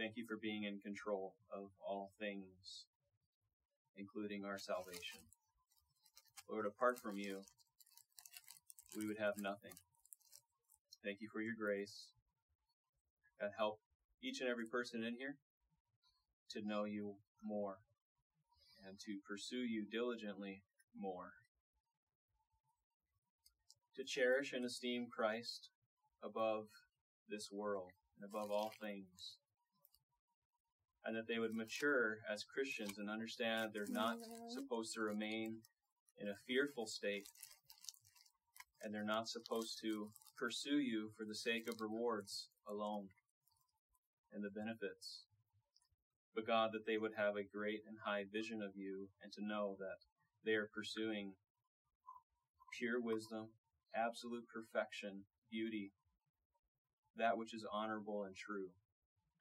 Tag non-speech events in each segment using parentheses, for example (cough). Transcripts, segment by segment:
Thank you for being in control of all things, including our salvation. Lord, apart from you, we would have nothing. Thank you for your grace. God, help each and every person in here to know you more and to pursue you diligently more. To cherish and esteem Christ above this world and above all things. And that they would mature as Christians and understand they're mm-hmm. not supposed to remain in a fearful state. And they're not supposed to pursue you for the sake of rewards alone and the benefits. But God, that they would have a great and high vision of you and to know that they are pursuing pure wisdom, absolute perfection, beauty, that which is honorable and true.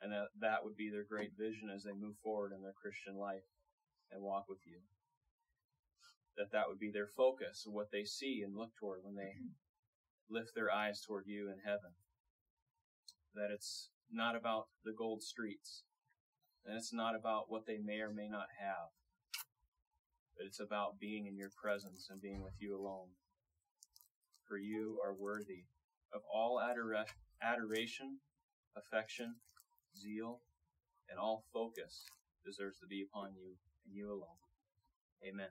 And that that would be their great vision as they move forward in their Christian life and walk with you. That that would be their focus, what they see and look toward when they mm-hmm. lift their eyes toward you in heaven. That it's not about the gold streets, and it's not about what they may or may not have, but it's about being in your presence and being with you alone. For you are worthy of all adora- adoration, affection, zeal, and all focus deserves to be upon you and you alone. Amen.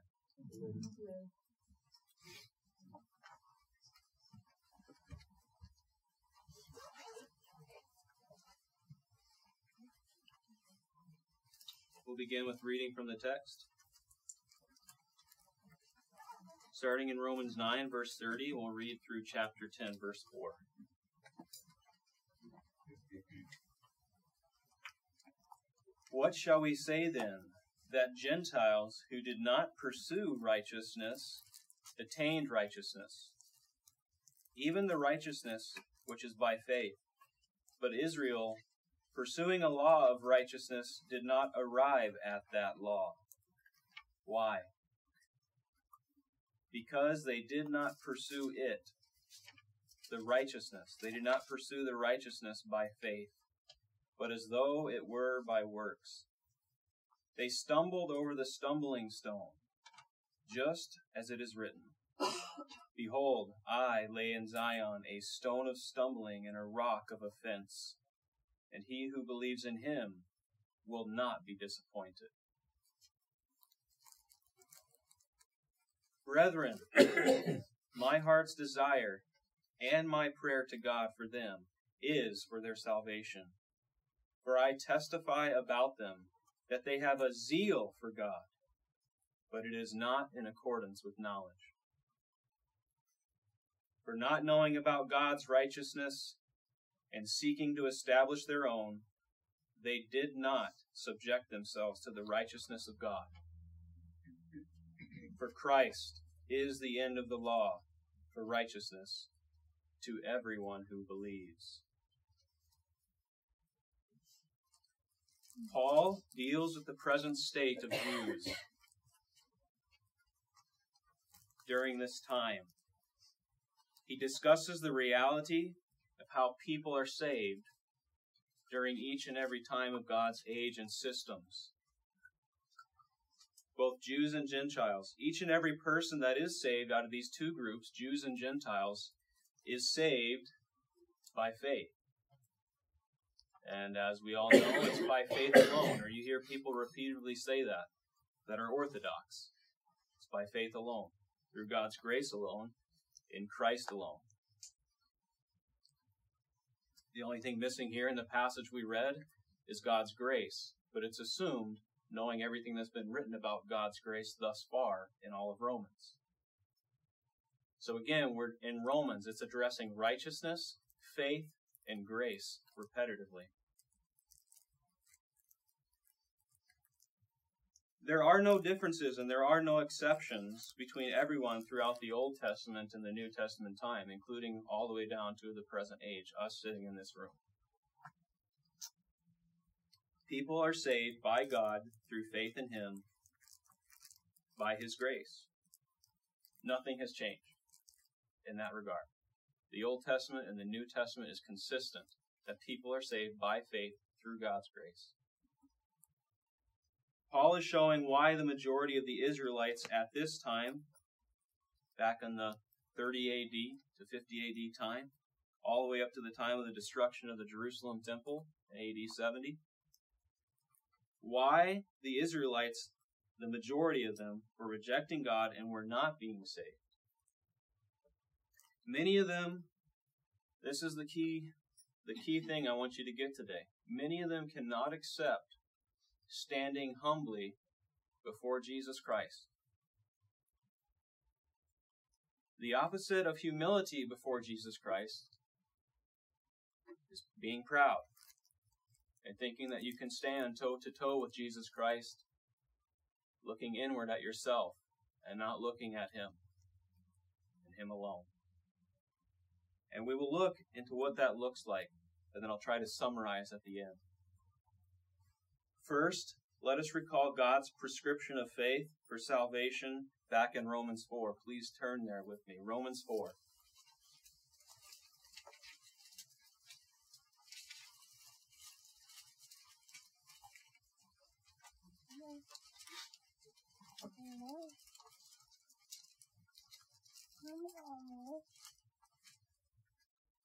We'll begin with reading from the text. Starting in Romans 9, verse 30, we'll read through chapter 10, verse 4. What shall we say then? That Gentiles who did not pursue righteousness attained righteousness, even the righteousness which is by faith. But Israel pursuing a law of righteousness did not arrive at that law. Why? Because they did not pursue it, the righteousness. They did not pursue the righteousness by faith, but as though it were by works. They stumbled over the stumbling stone, just as it is written. Behold, I lay in Zion a stone of stumbling and a rock of offense and he who believes in him will not be disappointed. Brethren, (coughs) my heart's desire and my prayer to God for them is for their salvation. For I testify about them that they have a zeal for God, but it is not in accordance with knowledge. For not knowing about God's righteousness and seeking to establish their own, they did not subject themselves to the righteousness of God. For Christ is the end of the law for righteousness to everyone who believes. Paul deals with the present state of Jews during this time. He discusses the reality of how people are saved during each and every time of God's age and systems. Both Jews and Gentiles. Each and every person that is saved out of these two groups, Jews and Gentiles, is saved by faith. And as we all know, it's by faith alone, or you hear people repeatedly say that, that are orthodox. It's by faith alone, through God's grace alone, in Christ alone. The only thing missing here in the passage we read is God's grace, but it's assumed knowing everything that's been written about God's grace thus far in all of Romans. So again, we're in Romans, it's addressing righteousness, faith, and grace repetitively. There are no differences and there are no exceptions between everyone throughout the Old Testament and the New Testament time, including all the way down to the present age, us sitting in this room. People are saved by God through faith in Him by His grace. Nothing has changed in that regard. The Old Testament and the New Testament is consistent that people are saved by faith through God's grace. Paul is showing why the majority of the Israelites at this time, back in the 30 AD to 50 AD time, all the way up to the time of the destruction of the Jerusalem temple in AD 70, why the Israelites, the majority of them, were rejecting God and were not being saved. Many of them, this is the key, the key thing I want you to get today. Many of them cannot accept standing humbly before Jesus Christ. The opposite of humility before Jesus Christ is being proud and thinking that you can stand toe to toe with Jesus Christ, looking inward at yourself and not looking at Him and Him alone. And we will look into what that looks like, and then I'll try to summarize at the end. First, let us recall God's prescription of faith for salvation back in Romans 4. Please turn there with me. Romans 4.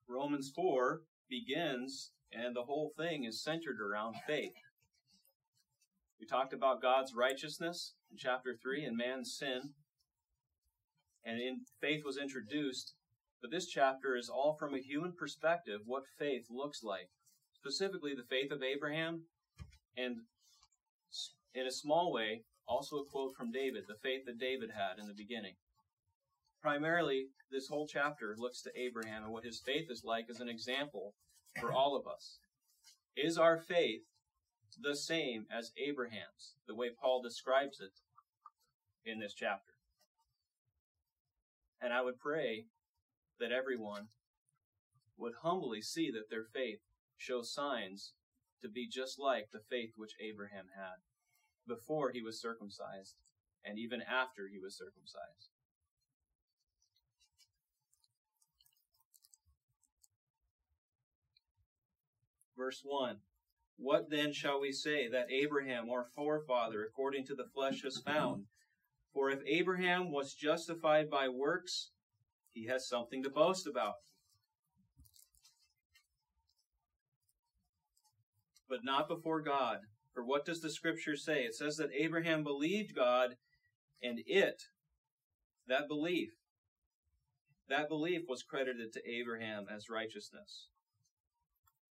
Romans 4 begins, and the whole thing is centered around faith. We talked about God's righteousness in chapter 3 and man's sin, and in faith was introduced, but this chapter is all from a human perspective what faith looks like. Specifically, the faith of Abraham, and in a small way, also a quote from David, the faith that David had in the beginning. Primarily, this whole chapter looks to Abraham and what his faith is like as an example for all of us. Is our faith the same as Abraham's, the way Paul describes it in this chapter? And I would pray that everyone would humbly see that their faith shows signs to be just like the faith which Abraham had before he was circumcised and even after he was circumcised. Verse 1 What then shall we say that Abraham, our forefather, according to the flesh, has found? For if Abraham was justified by works, he has something to boast about. But not before God. For what does the scripture say? It says that Abraham believed God, and it, that belief, that belief was credited to Abraham as righteousness.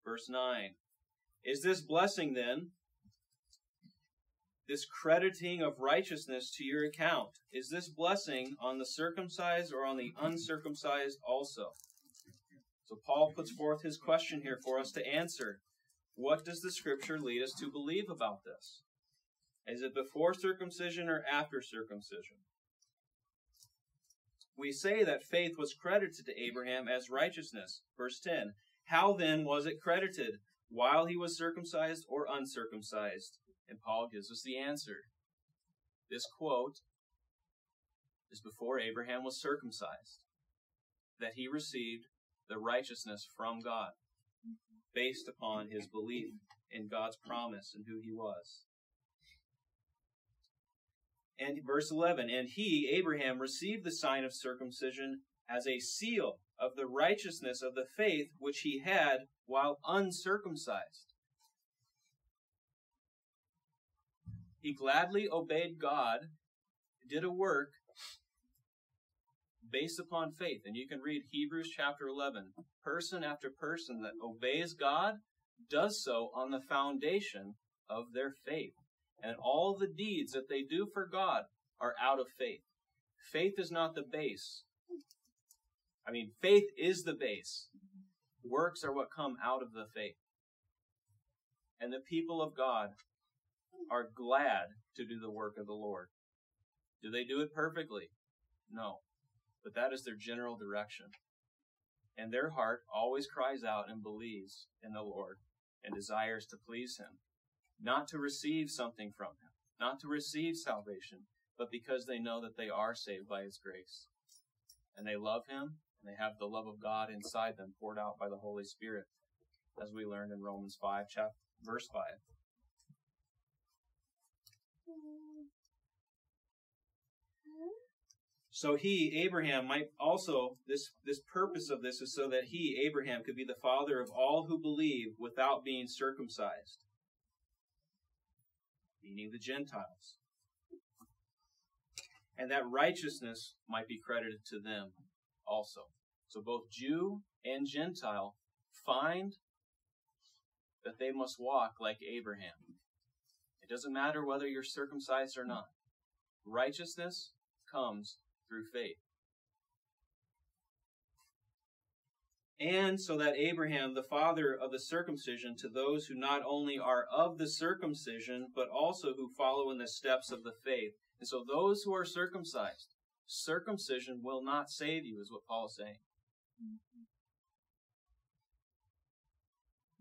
Verse 9. Is this blessing then, this crediting of righteousness to your account, is this blessing on the circumcised or on the uncircumcised also? So Paul puts forth his question here for us to answer. What does the scripture lead us to believe about this? Is it before circumcision or after circumcision? We say that faith was credited to Abraham as righteousness. Verse 10. How then was it credited? While he was circumcised or uncircumcised? And Paul gives us the answer. This quote is before Abraham was circumcised, that he received the righteousness from God based upon his belief in God's promise and who he was. And verse 11, and he, Abraham, received the sign of circumcision as a seal of the righteousness of the faith which he had while uncircumcised. He gladly obeyed God, did a work based upon faith. And you can read Hebrews chapter 11. Person after person that obeys God does so on the foundation of their faith. And all the deeds that they do for God are out of faith. Faith is not the base. I mean, faith is the base. Mm-hmm. Works are what come out of the faith. And the people of God are glad to do the work of the Lord. Do they do it perfectly? No but that is their general direction. And their heart always cries out and believes in the Lord and desires to please Him, not to receive something from Him, not to receive salvation, but because they know that they are saved by His grace. And they love Him, and they have the love of God inside them poured out by the Holy Spirit. as we learned in Romans 5, chapter, verse 5. So he, Abraham, might also this this purpose of this is so that he, Abraham, could be the father of all who believe without being circumcised, meaning the Gentiles, and that righteousness might be credited to them also. So both Jew and Gentile find that they must walk like Abraham. It doesn't matter whether you're circumcised or not. Righteousness comes through faith. And so that Abraham, the father of the circumcision, to those who not only are of the circumcision, but also who follow in the steps of the faith. And so those who are circumcised, circumcision will not save you, is what Paul is saying.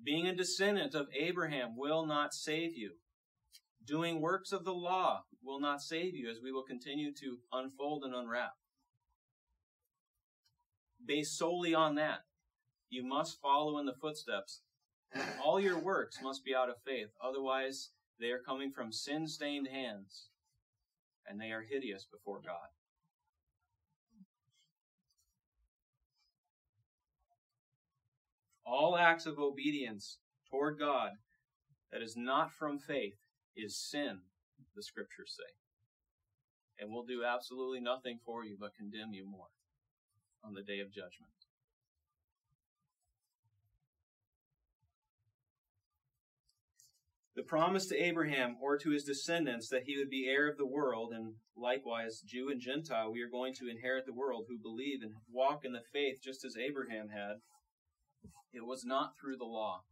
Being a descendant of Abraham will not save you. Doing works of the law will not save you, as we will continue to unfold and unwrap. Based solely on that, you must follow in the footsteps. All your works must be out of faith, otherwise, they are coming from sin stained hands, and they are hideous before God. All acts of obedience toward God that is not from faith is sin, the scriptures say. And will do absolutely nothing for you but condemn you more on the day of judgment. The promise to Abraham or to his descendants that he would be heir of the world, and likewise, Jew and Gentile, we are going to inherit the world who believe and walk in the faith just as Abraham had. It was not through the law,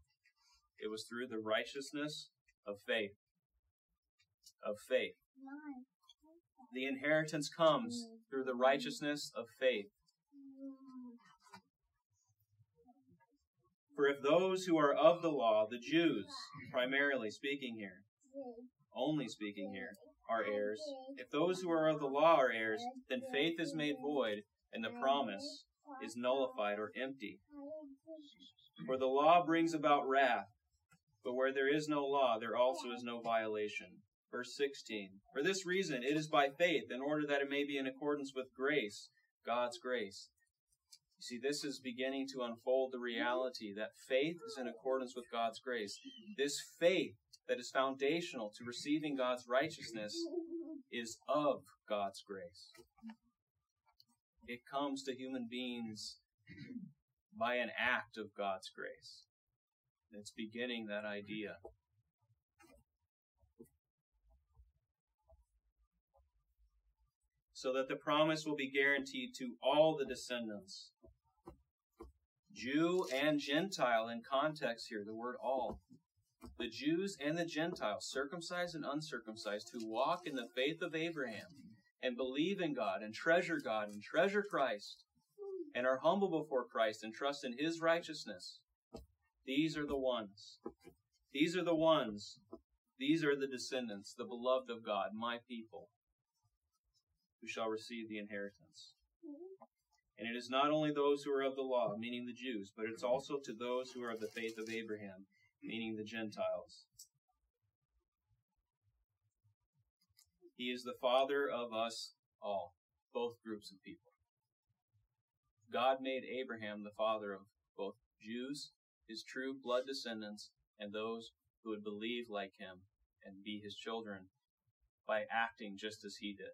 it was through the righteousness of faith of faith. The inheritance comes through the righteousness of faith. For if those who are of the law, the Jews, primarily speaking here, only speaking here, are heirs, if those who are of the law are heirs, then faith is made void, and the promise is nullified or empty. For the law brings about wrath, but where there is no law, there also is no violation. Verse 16. For this reason, it is by faith, in order that it may be in accordance with grace, God's grace. You see, this is beginning to unfold the reality that faith is in accordance with God's grace. This faith that is foundational to receiving God's righteousness is of God's grace. It comes to human beings (clears throat) by an act of God's grace. It's beginning that idea. so that the promise will be guaranteed to all the descendants. Jew and Gentile in context here, the word all. The Jews and the Gentiles, circumcised and uncircumcised, who walk in the faith of Abraham and believe in God and treasure God and treasure Christ and are humble before Christ and trust in his righteousness. These are the ones. These are the ones. These are the descendants, the beloved of God, my people who shall receive the inheritance. And it is not only those who are of the law, meaning the Jews, but it's also to those who are of the faith of Abraham, meaning the Gentiles. He is the father of us all, both groups of people. God made Abraham the father of both Jews, his true blood descendants, and those who would believe like him and be his children by acting just as he did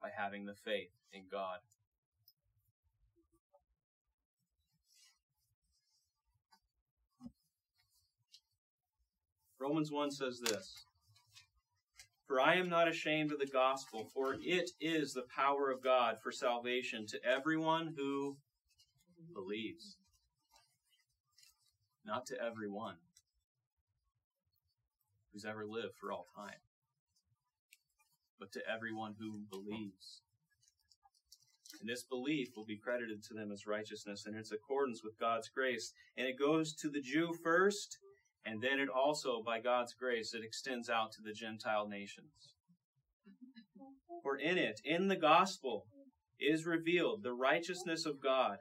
by having the faith in God. Romans 1 says this For I am not ashamed of the gospel, for it is the power of God for salvation to everyone who believes. Not to everyone who's ever lived for all time but to everyone who believes. And this belief will be credited to them as righteousness in its accordance with God's grace. And it goes to the Jew first, and then it also, by God's grace, it extends out to the Gentile nations. For in it, in the gospel, is revealed the righteousness of God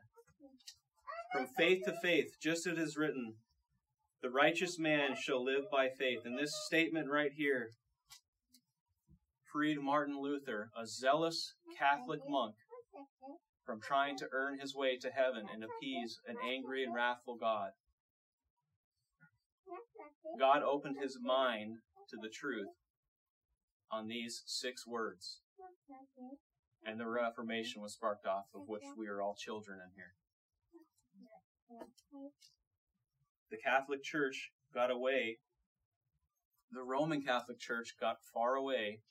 From faith to faith, just as it is written, the righteous man shall live by faith. And this statement right here freed Martin Luther, a zealous Catholic monk, from trying to earn his way to heaven and appease an angry and wrathful God. God opened his mind to the truth on these six words. And the Reformation was sparked off, of which we are all children in here. The Catholic Church got away. The Roman Catholic Church got far away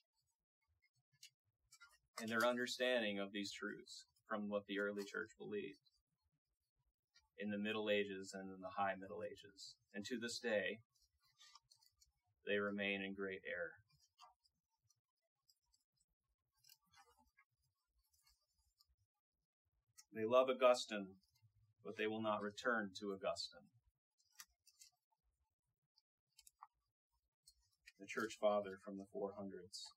in their understanding of these truths from what the early church believed in the Middle Ages and in the High Middle Ages. And to this day, they remain in great error. They love Augustine, but they will not return to Augustine. The church father from the 400s.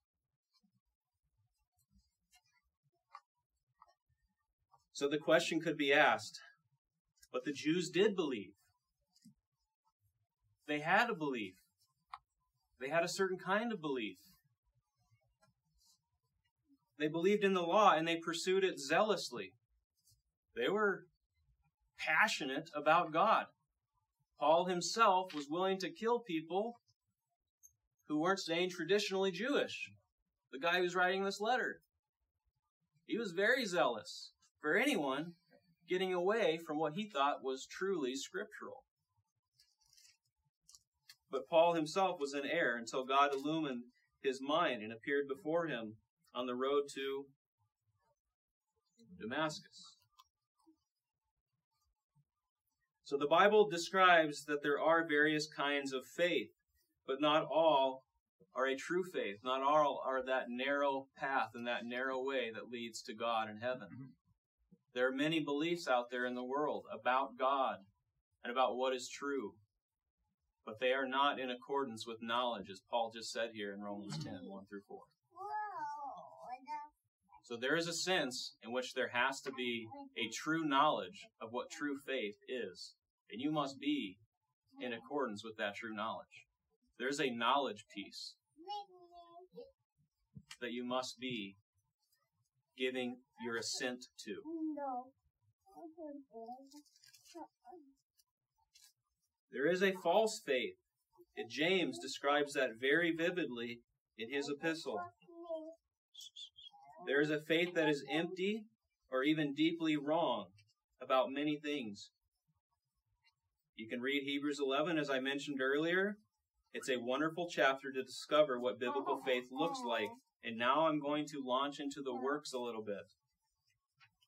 So the question could be asked, but the Jews did believe. They had a belief. They had a certain kind of belief. They believed in the law and they pursued it zealously. They were passionate about God. Paul himself was willing to kill people who weren't staying traditionally Jewish. The guy who's writing this letter. He was very zealous for anyone getting away from what he thought was truly scriptural. But Paul himself was in error until God illumined his mind and appeared before him on the road to Damascus. So the Bible describes that there are various kinds of faith, but not all are a true faith. Not all are that narrow path and that narrow way that leads to God and heaven. Mm-hmm. There are many beliefs out there in the world about God and about what is true, but they are not in accordance with knowledge, as Paul just said here in Romans 10 1 through 4. So there is a sense in which there has to be a true knowledge of what true faith is. And you must be in accordance with that true knowledge. There's a knowledge piece that you must be giving your assent to. There is a false faith. And James describes that very vividly in his epistle. There is a faith that is empty or even deeply wrong about many things. You can read Hebrews 11, as I mentioned earlier. It's a wonderful chapter to discover what biblical faith looks like. And now I'm going to launch into the works a little bit.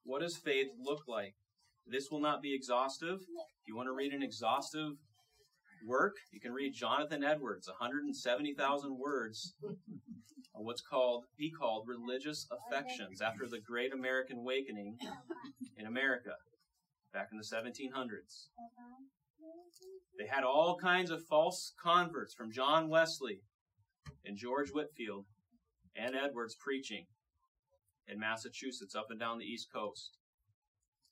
What does faith look like? This will not be exhaustive. If you want to read an exhaustive work, you can read Jonathan Edwards, 170,000 words on what's called he called religious affections after the Great American Awakening in America back in the 1700s. They had all kinds of false converts from John Wesley and George Whitefield and Edwards preaching in Massachusetts up and down the East Coast.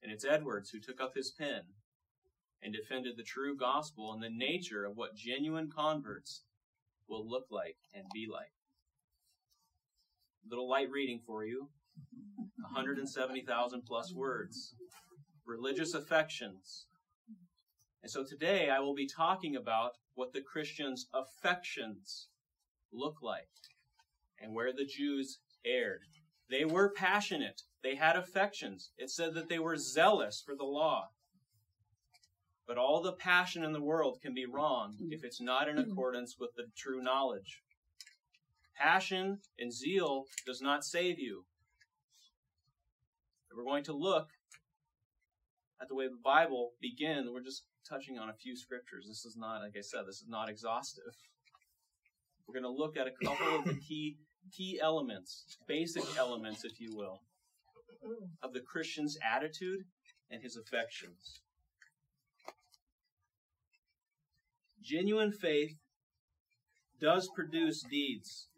And it's Edwards who took up his pen and defended the true gospel and the nature of what genuine converts will look like and be like. Little light reading for you 170,000 plus words. Religious affections. And so today I will be talking about what the Christian's affections look like and where the Jews erred. They were passionate. They had affections. It said that they were zealous for the law. But all the passion in the world can be wrong hmm. if it's not in hmm. accordance with the true knowledge. Passion and zeal does not save you. We're going to look at the way the Bible begins. We're just touching on a few scriptures. This is not, like I said, this is not exhaustive. We're going to look at a couple of the key key elements, basic elements, if you will, of the Christian's attitude and his affections. Genuine faith does produce deeds.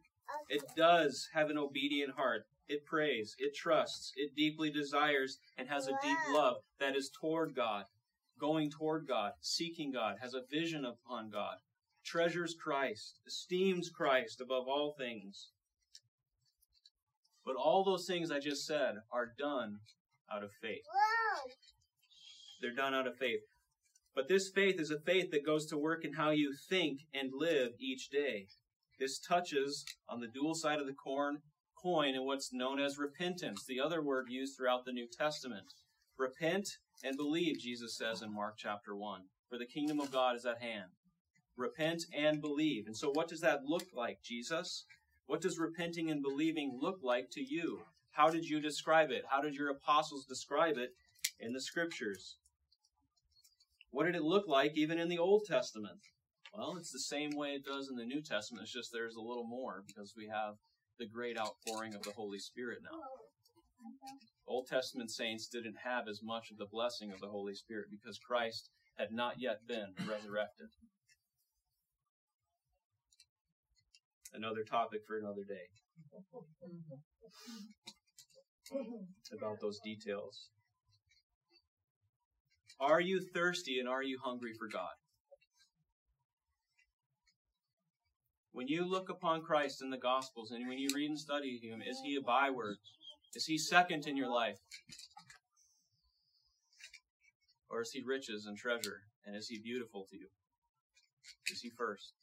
It does have an obedient heart. It prays, it trusts, it deeply desires, and has a deep love that is toward God. going toward God, seeking God, has a vision upon God, treasures Christ, esteems Christ above all things. But all those things I just said are done out of faith. They're done out of faith. But this faith is a faith that goes to work in how you think and live each day. This touches on the dual side of the corn, coin and what's known as repentance, the other word used throughout the New Testament. Repent and believe, Jesus says in Mark chapter 1, for the kingdom of God is at hand. Repent and believe. And so, what does that look like, Jesus? What does repenting and believing look like to you? How did you describe it? How did your apostles describe it in the scriptures? What did it look like even in the Old Testament? Well, it's the same way it does in the New Testament. It's just there's a little more because we have the great outpouring of the Holy Spirit now. Old Testament saints didn't have as much of the blessing of the Holy Spirit because Christ had not yet been resurrected. Another topic for another day. About those details. Are you thirsty and are you hungry for God? When you look upon Christ in the Gospels and when you read and study Him, is He a byword? Is He second in your life? Or is He riches and treasure? And is He beautiful to you? Is He first?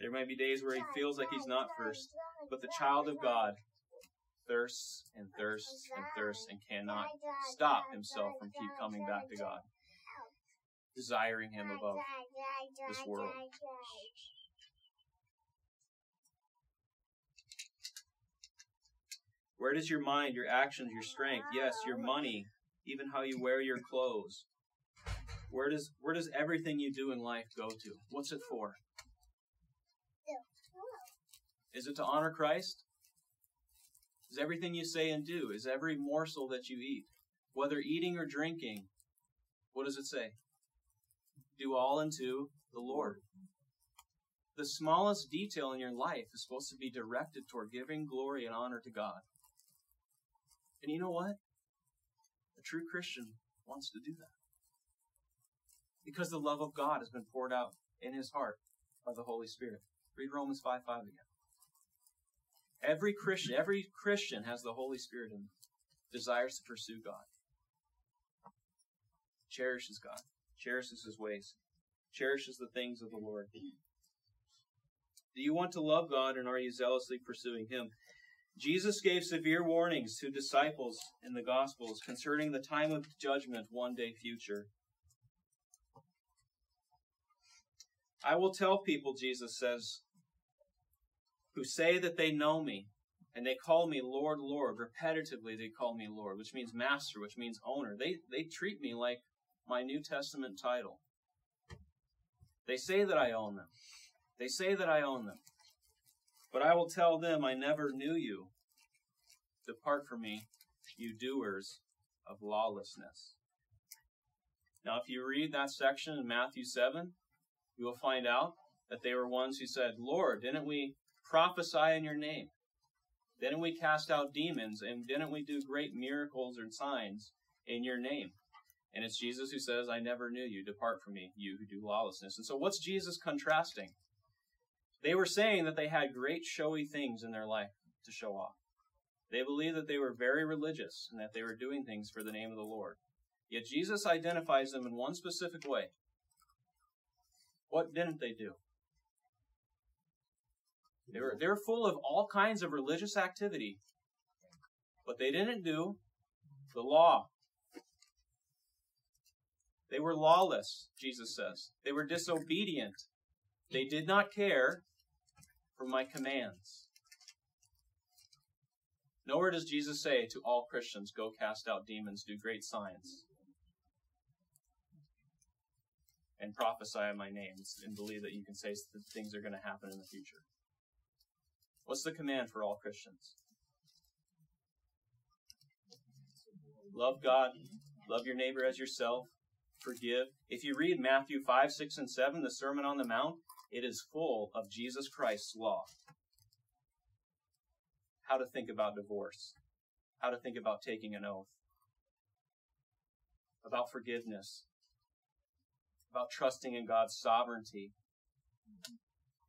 There may be days where He feels like He's not first, but the child of God thirsts and thirsts and thirsts and cannot stop himself from keep coming back to God, desiring Him above this world. Where does your mind, your actions, your strength, yes, your money, even how you wear your clothes, where does where does everything you do in life go to? What's it for? Is it to honor Christ? Is everything you say and do, is every morsel that you eat, whether eating or drinking, what does it say? Do all unto the Lord. The smallest detail in your life is supposed to be directed toward giving glory and honor to God. And you know what? A true Christian wants to do that. Because the love of God has been poured out in his heart by the Holy Spirit. Read Romans 5 5 again. Every Christian, every Christian has the Holy Spirit in them, desires to pursue God, cherishes God, cherishes his ways, cherishes the things of the Lord. Do you want to love God and are you zealously pursuing him? Jesus gave severe warnings to disciples in the Gospels concerning the time of judgment one day future. I will tell people, Jesus says, who say that they know me, and they call me Lord, Lord. Repetitively, they call me Lord, which means master, which means owner. They, they treat me like my New Testament title. They say that I own them. They say that I own them. But I will tell them, I never knew you. Depart from me, you doers of lawlessness. Now, if you read that section in Matthew 7, you will find out that they were ones who said, Lord, didn't we prophesy in your name? Didn't we cast out demons? And didn't we do great miracles and signs in your name? And it's Jesus who says, I never knew you. Depart from me, you who do lawlessness. And so what's Jesus contrasting? They were saying that they had great showy things in their life to show off. They believed that they were very religious and that they were doing things for the name of the Lord. Yet Jesus identifies them in one specific way. What didn't they do? They were, they were full of all kinds of religious activity, but they didn't do the law. They were lawless, Jesus says. They were disobedient. They did not care for my commands. Nowhere does Jesus say to all Christians, go cast out demons, do great signs, and prophesy in my name, and believe that you can say that things are going to happen in the future. What's the command for all Christians? Love God, love your neighbor as yourself, forgive. If you read Matthew 5, 6, and 7, the Sermon on the Mount, it is full of Jesus Christ's law. How to think about divorce, how to think about taking an oath, about forgiveness, about trusting in God's sovereignty,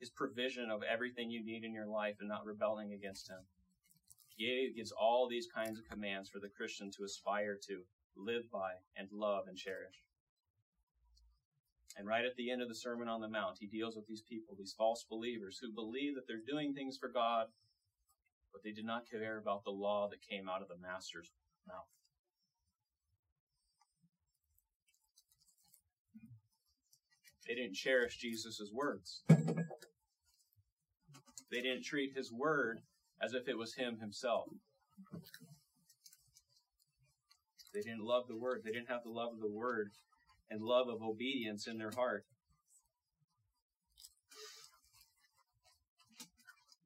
His provision of everything you need in your life and not rebelling against Him. He gives all these kinds of commands for the Christian to aspire to, live by, and love and cherish. And right at the end of the Sermon on the Mount, he deals with these people, these false believers who believe that they're doing things for God, but they did not care about the law that came out of the Master's mouth. They didn't cherish Jesus' words. They didn't treat his word as if it was him himself. They didn't love the word. They didn't have the love of the word and love of obedience in their heart.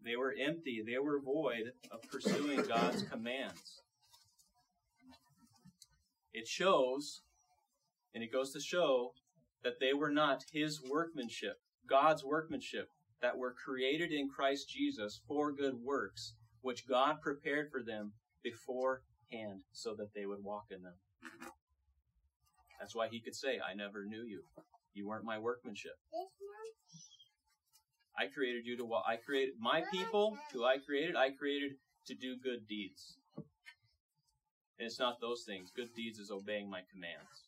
They were empty. They were void of pursuing God's commands. It shows, and it goes to show, that they were not His workmanship, God's workmanship, that were created in Christ Jesus for good works, which God prepared for them beforehand so that they would walk in them. That's why he could say, I never knew you. You weren't my workmanship. I created you to walk. I created my people who I created, I created to do good deeds. And it's not those things. Good deeds is obeying my commands.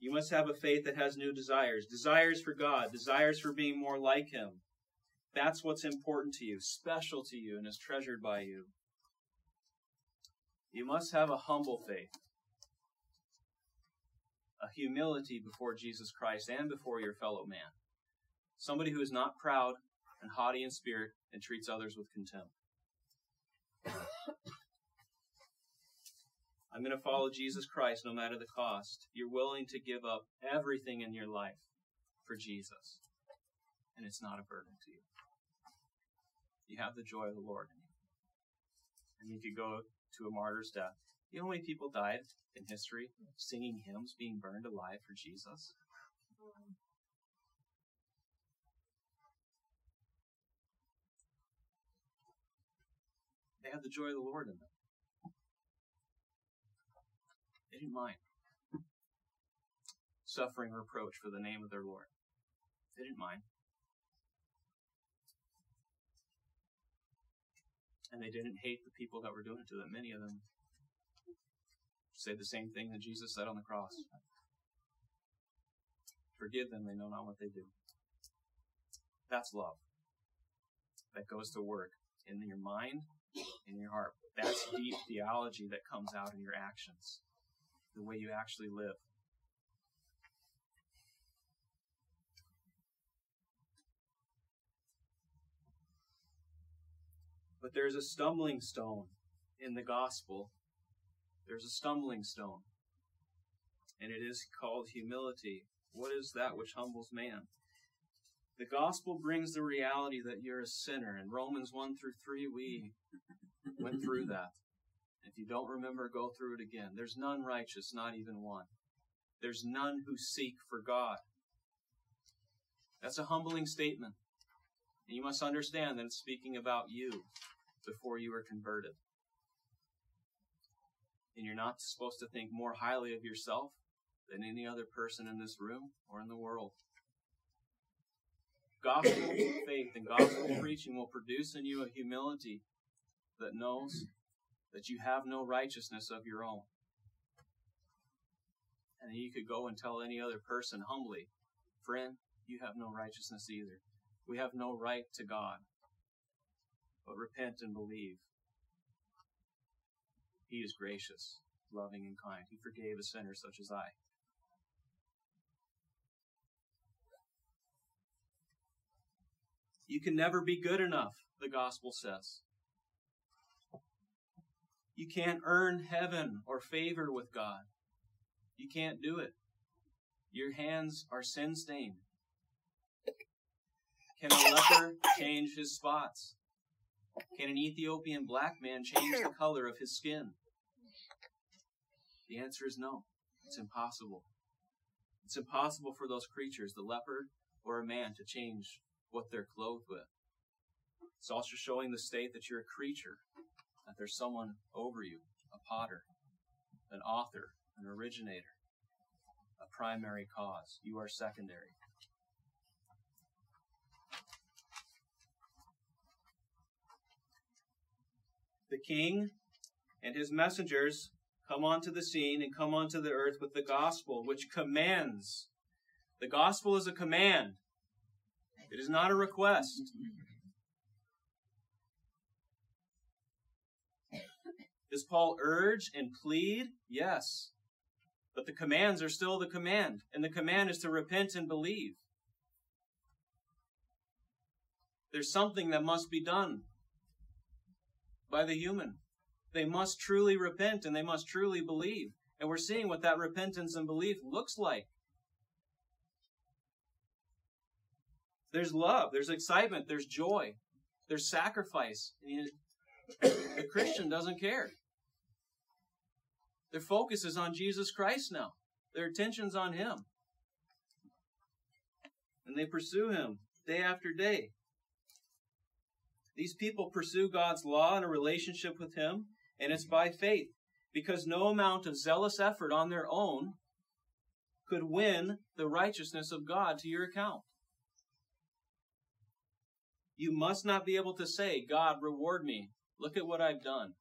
You must have a faith that has new desires. Desires for God, desires for being more like Him. That's what's important to you, special to you, and is treasured by you. You must have a humble faith, a humility before Jesus Christ and before your fellow man. Somebody who is not proud and haughty in spirit and treats others with contempt. I'm going to follow Jesus Christ no matter the cost. You're willing to give up everything in your life for Jesus. And it's not a burden to you. You have the joy of the Lord in you. And you could go to a martyr's death. How many people died in history singing hymns, being burned alive for Jesus? They had the joy of the Lord in them. Didn't mind suffering reproach for the name of their Lord. They didn't mind. And they didn't hate the people that were doing it to them. Many of them say the same thing that Jesus said on the cross. Forgive them, they know not what they do. That's love. That goes to work in your mind, in your heart. That's deep theology that comes out in your actions, the way you actually live. But there's a stumbling stone in the gospel. There's a stumbling stone. And it is called humility. What is that which humbles man? The gospel brings the reality that you're a sinner. In Romans 1 through 3, we went through that. If you don't remember, go through it again. There's none righteous, not even one. There's none who seek for God. That's a humbling statement. And you must understand that it's speaking about you before you were converted. And you're not supposed to think more highly of yourself than any other person in this room or in the world. Gospel (coughs) faith and gospel preaching will produce in you a humility that knows that you have no righteousness of your own. And you could go and tell any other person humbly, friend, you have no righteousness either. We have no right to God but repent and believe. He is gracious, loving, and kind. He forgave a sinner such as I. You can never be good enough, the gospel says. You can't earn heaven or favor with God. You can't do it. Your hands are sin stained. Can a leper change his spots? Can an Ethiopian black man change the color of his skin? The answer is no. It's impossible. It's impossible for those creatures, the leopard or a man, to change what they're clothed with. It's also showing the state that you're a creature, there's someone over you, a potter, an author, an originator. A primary cause. You are secondary. The king and his messengers come onto the scene and come onto the earth with the gospel, which commands. The gospel is a command. It is not a request. Does Paul urge and plead? Yes. But the commands are still the command, and the command is to repent and believe. There's something that must be done by the human. They must truly repent and they must truly believe. And we're seeing what that repentance and belief looks like. There's love, there's excitement, there's joy, there's sacrifice. The Christian doesn't care. Their focus is on Jesus Christ now. Their attention's on Him. And they pursue Him day after day. These people pursue God's law and a relationship with Him, and it's by faith, because no amount of zealous effort on their own could win the righteousness of God to your account. You must not be able to say, God, reward me. Look at what I've done.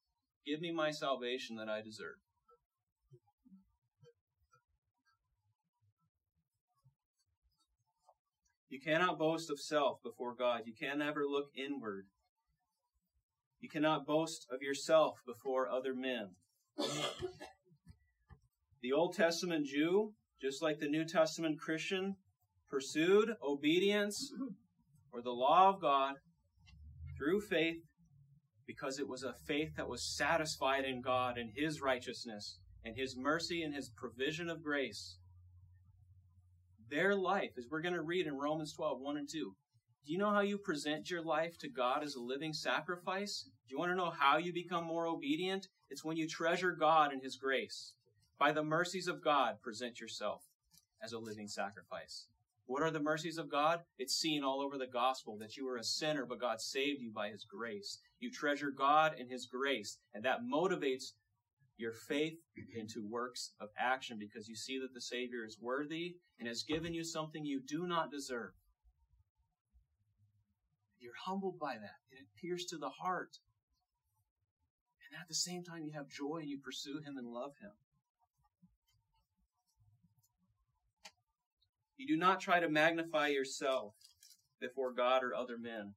Give me my salvation that I deserve. You cannot boast of self before God. You can never look inward. You cannot boast of yourself before other men. the Old Testament Jew, just like the New Testament Christian, pursued obedience or the law of God through faith because it was a faith that was satisfied in God and His righteousness and His mercy and His provision of grace. Their life, as we're going to read in Romans 12, 1 and 2. Do you know how you present your life to God as a living sacrifice? Do you want to know how you become more obedient? It's when you treasure God and His grace. By the mercies of God, present yourself as a living sacrifice. What are the mercies of God? It's seen all over the gospel that you were a sinner, but God saved you by His grace. You treasure God and His grace, and that motivates your faith into works of action because you see that the Savior is worthy and has given you something you do not deserve. You're humbled by that, and it pierces to the heart. And at the same time, you have joy and you pursue Him and love Him. You do not try to magnify yourself before God or other men.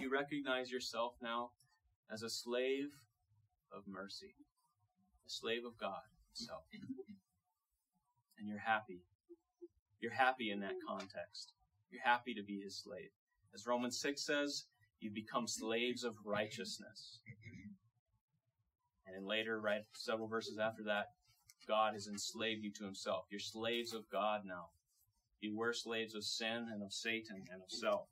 You recognize yourself now as a slave of mercy, a slave of God Himself. And you're happy. You're happy in that context. You're happy to be His slave. As Romans 6 says, you become slaves of righteousness. And then later, right, several verses after that, God has enslaved you to himself. You're slaves of God now. You were slaves of sin and of Satan and of self.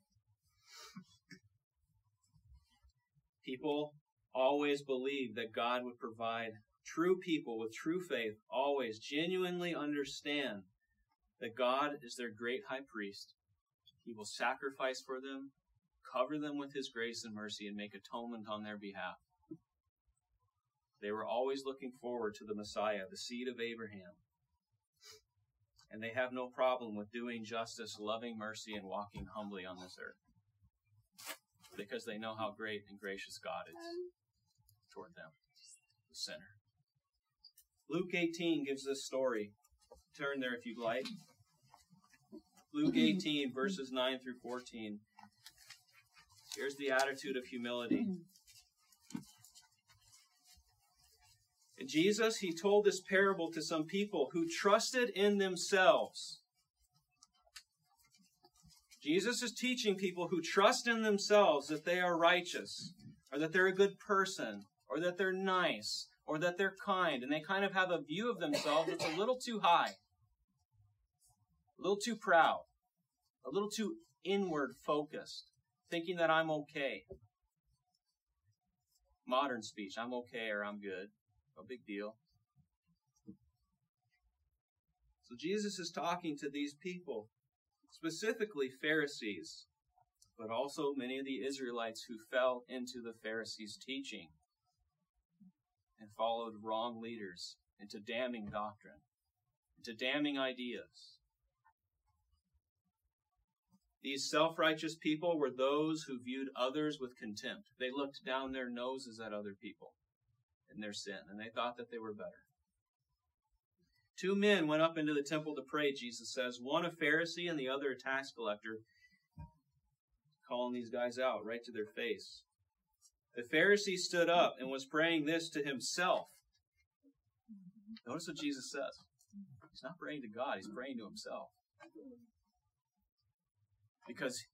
People always believe that God would provide true people with true faith, always genuinely understand that God is their great high priest. He will sacrifice for them, cover them with his grace and mercy, and make atonement on their behalf. They were always looking forward to the Messiah, the seed of Abraham. And they have no problem with doing justice, loving mercy, and walking humbly on this earth. Because they know how great and gracious God is um, toward them, the sinner. Luke 18 gives this story. Turn there if you'd like. Luke 18, verses 9 through 14. Here's the attitude of humility. Jesus, he told this parable to some people who trusted in themselves. Jesus is teaching people who trust in themselves that they are righteous, or that they're a good person, or that they're nice, or that they're kind, and they kind of have a view of themselves that's a little too high, a little too proud, a little too inward focused, thinking that I'm okay. Modern speech, I'm okay or I'm good. No big deal. So Jesus is talking to these people, specifically Pharisees, but also many of the Israelites who fell into the Pharisees' teaching and followed wrong leaders into damning doctrine. into damning ideas. These self righteous people were those who viewed others with contempt. They looked down their noses at other people in their sin, and they thought that they were better. Two men went up into the temple to pray, Jesus says, one a Pharisee and the other a tax collector, calling these guys out right to their face. The Pharisee stood up and was praying this to himself. Notice what Jesus says. He's not praying to God, he's praying to himself. Because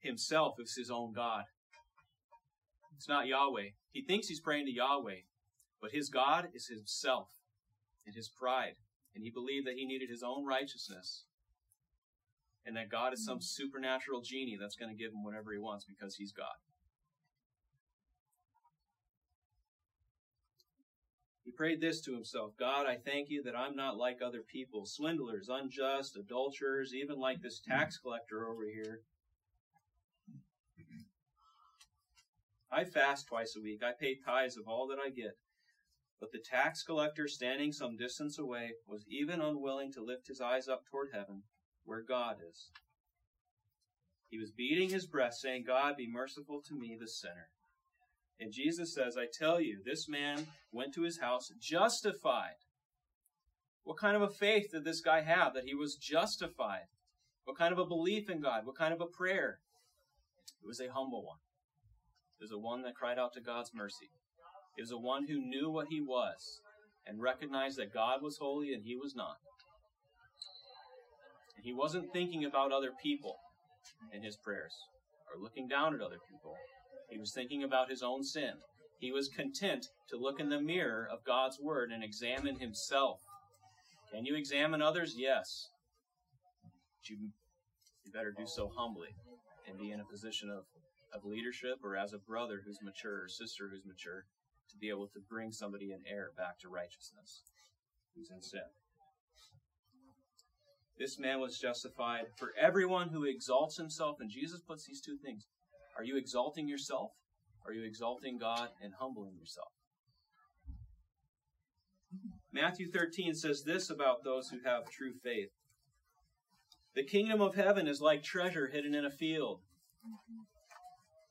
himself is his own God. It's not Yahweh. He thinks he's praying to Yahweh, but his God is himself and his pride. And he believed that he needed his own righteousness and that God is some supernatural genie that's going to give him whatever he wants because he's God. He prayed this to himself God, I thank you that I'm not like other people, swindlers, unjust, adulterers, even like this tax collector over here. I fast twice a week. I pay tithes of all that I get. But the tax collector, standing some distance away, was even unwilling to lift his eyes up toward heaven, where God is. He was beating his breast, saying, God, be merciful to me, the sinner. And Jesus says, I tell you, this man went to his house justified. What kind of a faith did this guy have that he was justified? What kind of a belief in God? What kind of a prayer? It was a humble one. It was a one that cried out to God's mercy. It was a one who knew what he was and recognized that God was holy and he was not. And he wasn't thinking about other people in his prayers or looking down at other people. He was thinking about his own sin. He was content to look in the mirror of God's word and examine himself. Can you examine others? Yes. But you, you better do so humbly and be in a position of, of leadership or as a brother who's mature or sister who's mature to be able to bring somebody in error back to righteousness who's in sin. This man was justified for everyone who exalts himself, and Jesus puts these two things are you exalting yourself? Are you exalting God and humbling yourself? Matthew 13 says this about those who have true faith The kingdom of heaven is like treasure hidden in a field,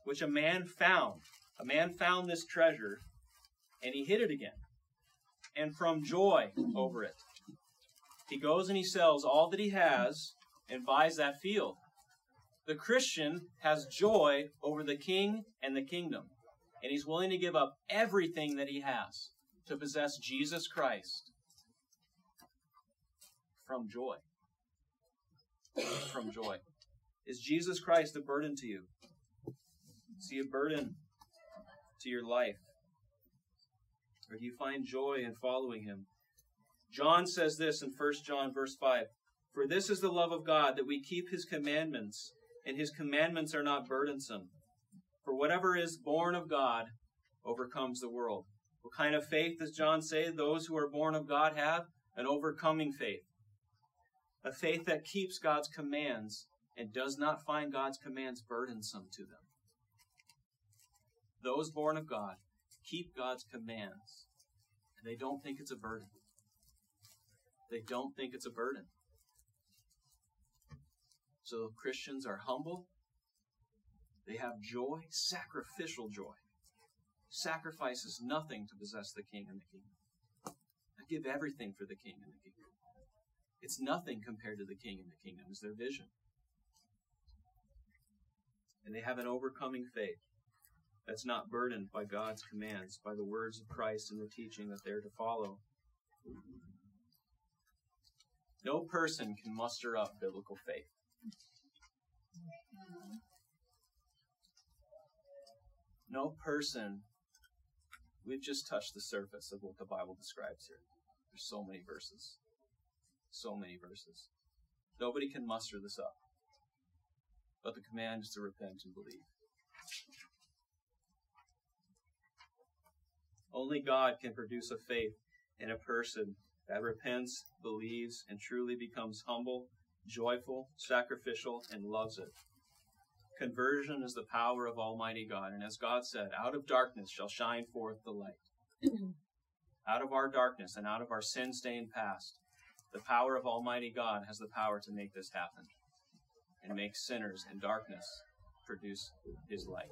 which a man found. A man found this treasure and he hid it again. And from joy over it, he goes and he sells all that he has and buys that field. The Christian has joy over the king and the kingdom, and he's willing to give up everything that he has to possess Jesus Christ from joy. from joy. Is Jesus Christ a burden to you? Is he a burden to your life? Or do you find joy in following him? John says this in 1 John verse 5 For this is the love of God, that we keep his commandments, and his commandments are not burdensome. For whatever is born of God overcomes the world. What kind of faith does John say those who are born of God have? An overcoming faith. A faith that keeps God's commands and does not find God's commands burdensome to them. Those born of God keep God's commands, and they don't think it's a burden. They don't think it's a burden. So Christians are humble. They have joy, sacrificial joy. Sacrifices nothing to possess the king and the kingdom. I give everything for the king and the kingdom. It's nothing compared to the king and the kingdom, is their vision. And they have an overcoming faith that's not burdened by God's commands, by the words of Christ and the teaching that they're to follow. No person can muster up biblical faith. No person, we've just touched the surface of what the Bible describes here. There's so many verses. So many verses. Nobody can muster this up. But the command is to repent and believe. Only God can produce a faith in a person that repents, believes, and truly becomes humble, joyful, sacrificial, and loves it. Conversion is the power of Almighty God. And as God said, out of darkness shall shine forth the light. (clears throat) out of our darkness and out of our sin stained past, The power of Almighty God has the power to make this happen and make sinners in darkness produce His light.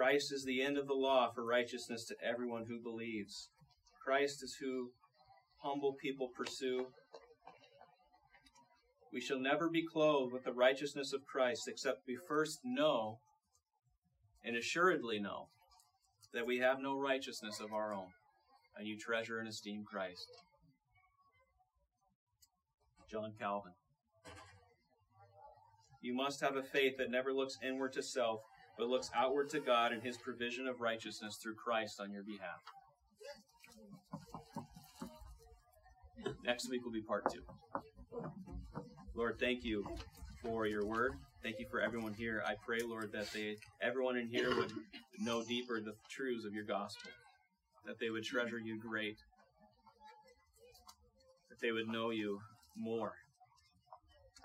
Christ is the end of the law for righteousness to everyone who believes. Christ is who humble people pursue. We shall never be clothed with the righteousness of Christ except we first know and assuredly know that we have no righteousness of our own, and you treasure and esteem Christ. John Calvin. You must have a faith that never looks inward to self, but looks outward to God and His provision of righteousness through Christ on your behalf. Next week will be part two. Lord, thank you for your word. Thank you for everyone here. I pray, Lord, that they everyone in here would know deeper the truths of your gospel, that they would treasure you great, that they would know you more,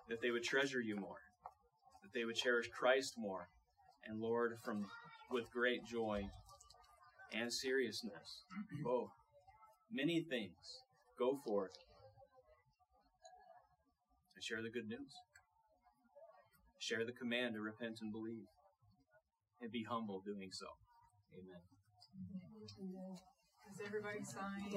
that they would treasure you more, that they would cherish Christ more, and Lord, from with great joy and seriousness, (clears throat) oh, many things, go forth and share the good news. Share the command to repent and believe, and be humble doing so. Amen. Does everybody sign?